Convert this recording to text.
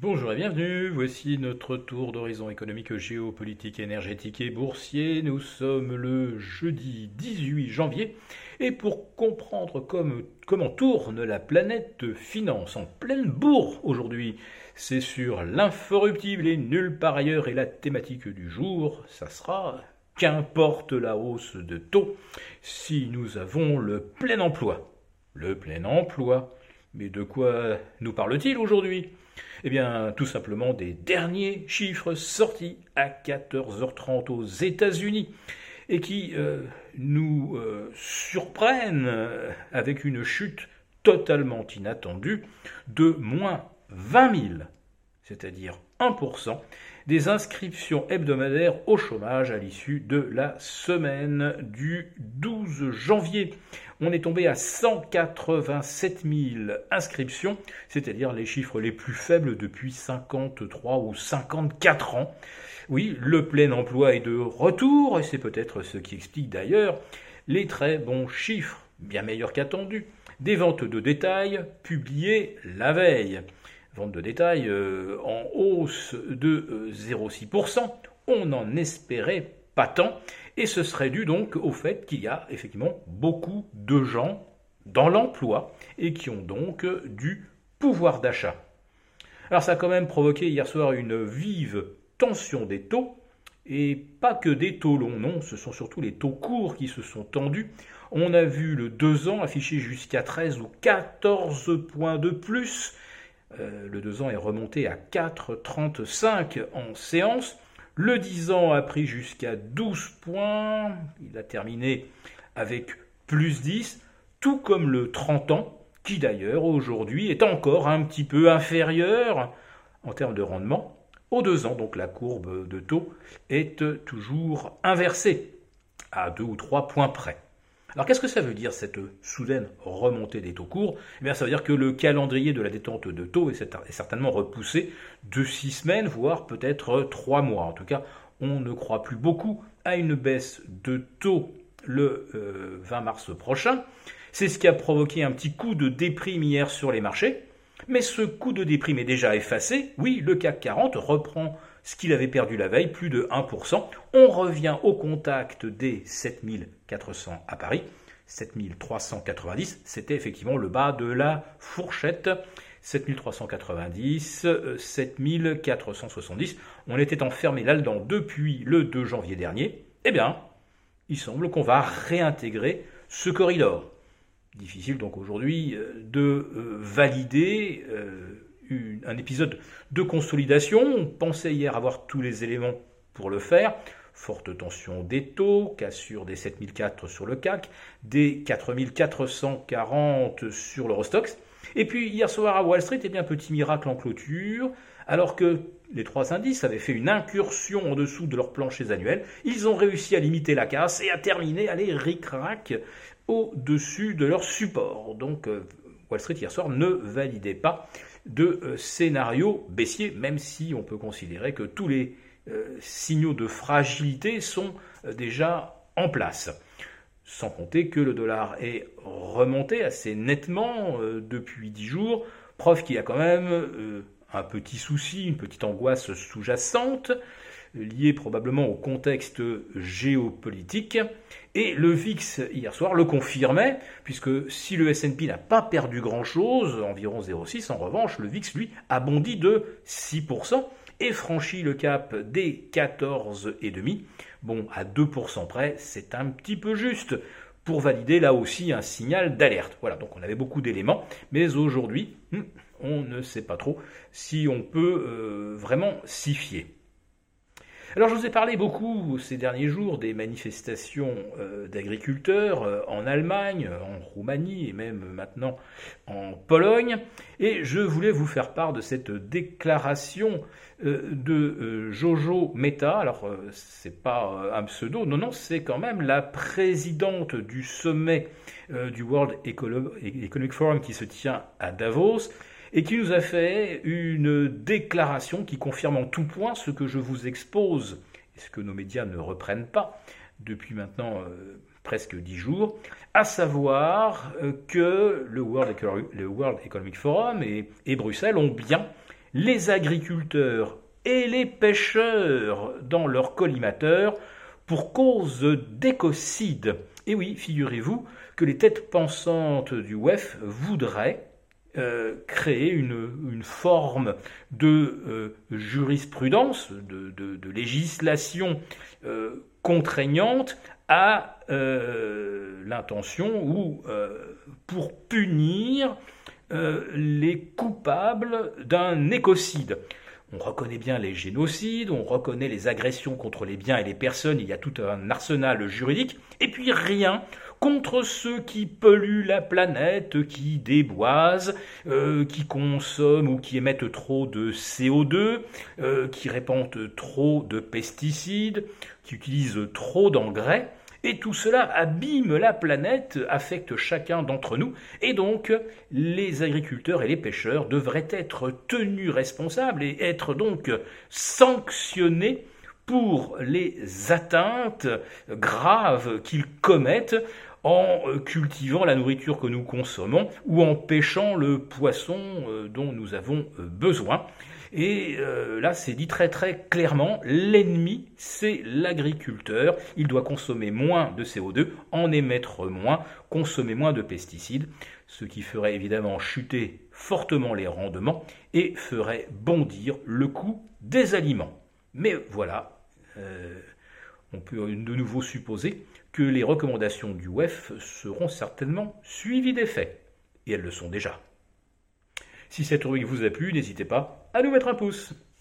Bonjour et bienvenue, voici notre tour d'horizon économique, géopolitique, énergétique et boursier. Nous sommes le jeudi 18 janvier et pour comprendre comment tourne la planète finance en pleine bourre aujourd'hui, c'est sur l'inforruptible et nulle part ailleurs et la thématique du jour, ça sera qu'importe la hausse de taux si nous avons le plein emploi. Le plein emploi. Mais de quoi nous parle-t-il aujourd'hui? Eh bien, tout simplement des derniers chiffres sortis à 14h30 aux États-Unis et qui euh, nous euh, surprennent avec une chute totalement inattendue de moins 20 000, c'est-à-dire 1%, des inscriptions hebdomadaires au chômage à l'issue de la semaine du 12 janvier. On est tombé à 187 000 inscriptions, c'est-à-dire les chiffres les plus faibles depuis 53 ou 54 ans. Oui, le plein emploi est de retour, et c'est peut-être ce qui explique d'ailleurs les très bons chiffres, bien meilleurs qu'attendus, des ventes de détail publiées la veille vente de détail euh, en hausse de 0,6%. Euh, On n'en espérait pas tant. Et ce serait dû donc au fait qu'il y a effectivement beaucoup de gens dans l'emploi et qui ont donc du pouvoir d'achat. Alors ça a quand même provoqué hier soir une vive tension des taux, et pas que des taux longs, non, ce sont surtout les taux courts qui se sont tendus. On a vu le 2 ans affiché jusqu'à 13 ou 14 points de plus euh, le 2 ans est remonté à 4,35 en séance. Le 10 ans a pris jusqu'à 12 points. Il a terminé avec plus 10, tout comme le 30 ans, qui d'ailleurs aujourd'hui est encore un petit peu inférieur en termes de rendement aux 2 ans. Donc la courbe de taux est toujours inversée à 2 ou 3 points près. Alors qu'est-ce que ça veut dire cette soudaine remontée des taux courts? Eh bien, Ça veut dire que le calendrier de la détente de taux est certainement repoussé de six semaines, voire peut-être trois mois. En tout cas, on ne croit plus beaucoup à une baisse de taux le 20 euh, mars prochain. C'est ce qui a provoqué un petit coup de déprime hier sur les marchés. Mais ce coup de déprime est déjà effacé. Oui, le CAC 40 reprend ce qu'il avait perdu la veille, plus de 1%. On revient au contact des 7400 à Paris. 7390, c'était effectivement le bas de la fourchette. 7390, 7470. Euh, On était enfermé là-dedans depuis le 2 janvier dernier. Eh bien, il semble qu'on va réintégrer ce corridor. Difficile donc aujourd'hui euh, de euh, un épisode de consolidation. On pensait hier avoir tous les éléments pour le faire. Forte tension des taux, cassure des 7004 sur le CAC, des 4440 sur l'Eurostox. Et puis hier soir à Wall Street, eh bien, petit miracle en clôture, alors que les trois indices avaient fait une incursion en dessous de leur plancher annuel, ils ont réussi à limiter la casse et à terminer, aller ric-rac au-dessus de leur support. Donc euh, Wall Street hier soir ne validait pas de euh, scénario baissier, même si on peut considérer que tous les euh, signaux de fragilité sont euh, déjà en place. Sans compter que le dollar est remonté assez nettement depuis 10 jours, preuve qu'il y a quand même un petit souci, une petite angoisse sous-jacente lié probablement au contexte géopolitique. Et le VIX hier soir le confirmait, puisque si le S&P n'a pas perdu grand-chose, environ 0,6, en revanche, le VIX, lui, a bondi de 6% et franchit le cap des 14,5. Bon, à 2% près, c'est un petit peu juste pour valider là aussi un signal d'alerte. Voilà, donc on avait beaucoup d'éléments, mais aujourd'hui, hmm, on ne sait pas trop si on peut euh, vraiment s'y fier. Alors je vous ai parlé beaucoup ces derniers jours des manifestations euh, d'agriculteurs euh, en Allemagne, en Roumanie et même maintenant en Pologne. Et je voulais vous faire part de cette déclaration euh, de Jojo Meta. Alors c'est pas un pseudo, non, non, c'est quand même la présidente du sommet du World Economic Forum qui se tient à Davos et qui nous a fait une déclaration qui confirme en tout point ce que je vous expose et ce que nos médias ne reprennent pas depuis maintenant euh, presque dix jours, à savoir euh, que le World, Economic Forum et, Bruxelles ont bien les agriculteurs et les pêcheurs dans leur collimateur pour cause d'écocide. Et oui, figurez-vous que les têtes pensantes du WEF voudraient euh, créer une, forme de euh, jurisprudence, de, législation euh, contraignante à l'intention ou pour punir les coupables d'un écocide. On reconnaît bien les génocides, on reconnaît les agressions contre les biens et les personnes, il y a tout un arsenal juridique, et puis rien contre ceux qui polluent la planète, qui déboisent, euh, qui consomment ou qui émettent trop de CO2, euh, qui répandent trop de pesticides, qui utilisent trop d'engrais. Et tout cela abîme la planète, affecte chacun d'entre nous, et donc les agriculteurs et les pêcheurs devraient être tenus responsables et être donc sanctionnés pour les atteintes graves qu'ils commettent en cultivant la nourriture que nous consommons ou en pêchant le poisson euh, dont nous avons euh, besoin. Et euh, là, c'est dit très très clairement, l'ennemi, c'est l'agriculteur. Il doit consommer moins de CO2, en émettre moins, consommer moins de pesticides, ce qui ferait évidemment chuter fortement les rendements et ferait bondir le coût des aliments. Mais voilà, euh, on peut de nouveau supposer que les recommandations du WEF seront certainement suivies des faits. Et elles le sont déjà. Si cette rubrique vous a plu, n'hésitez pas à nous mettre un pouce.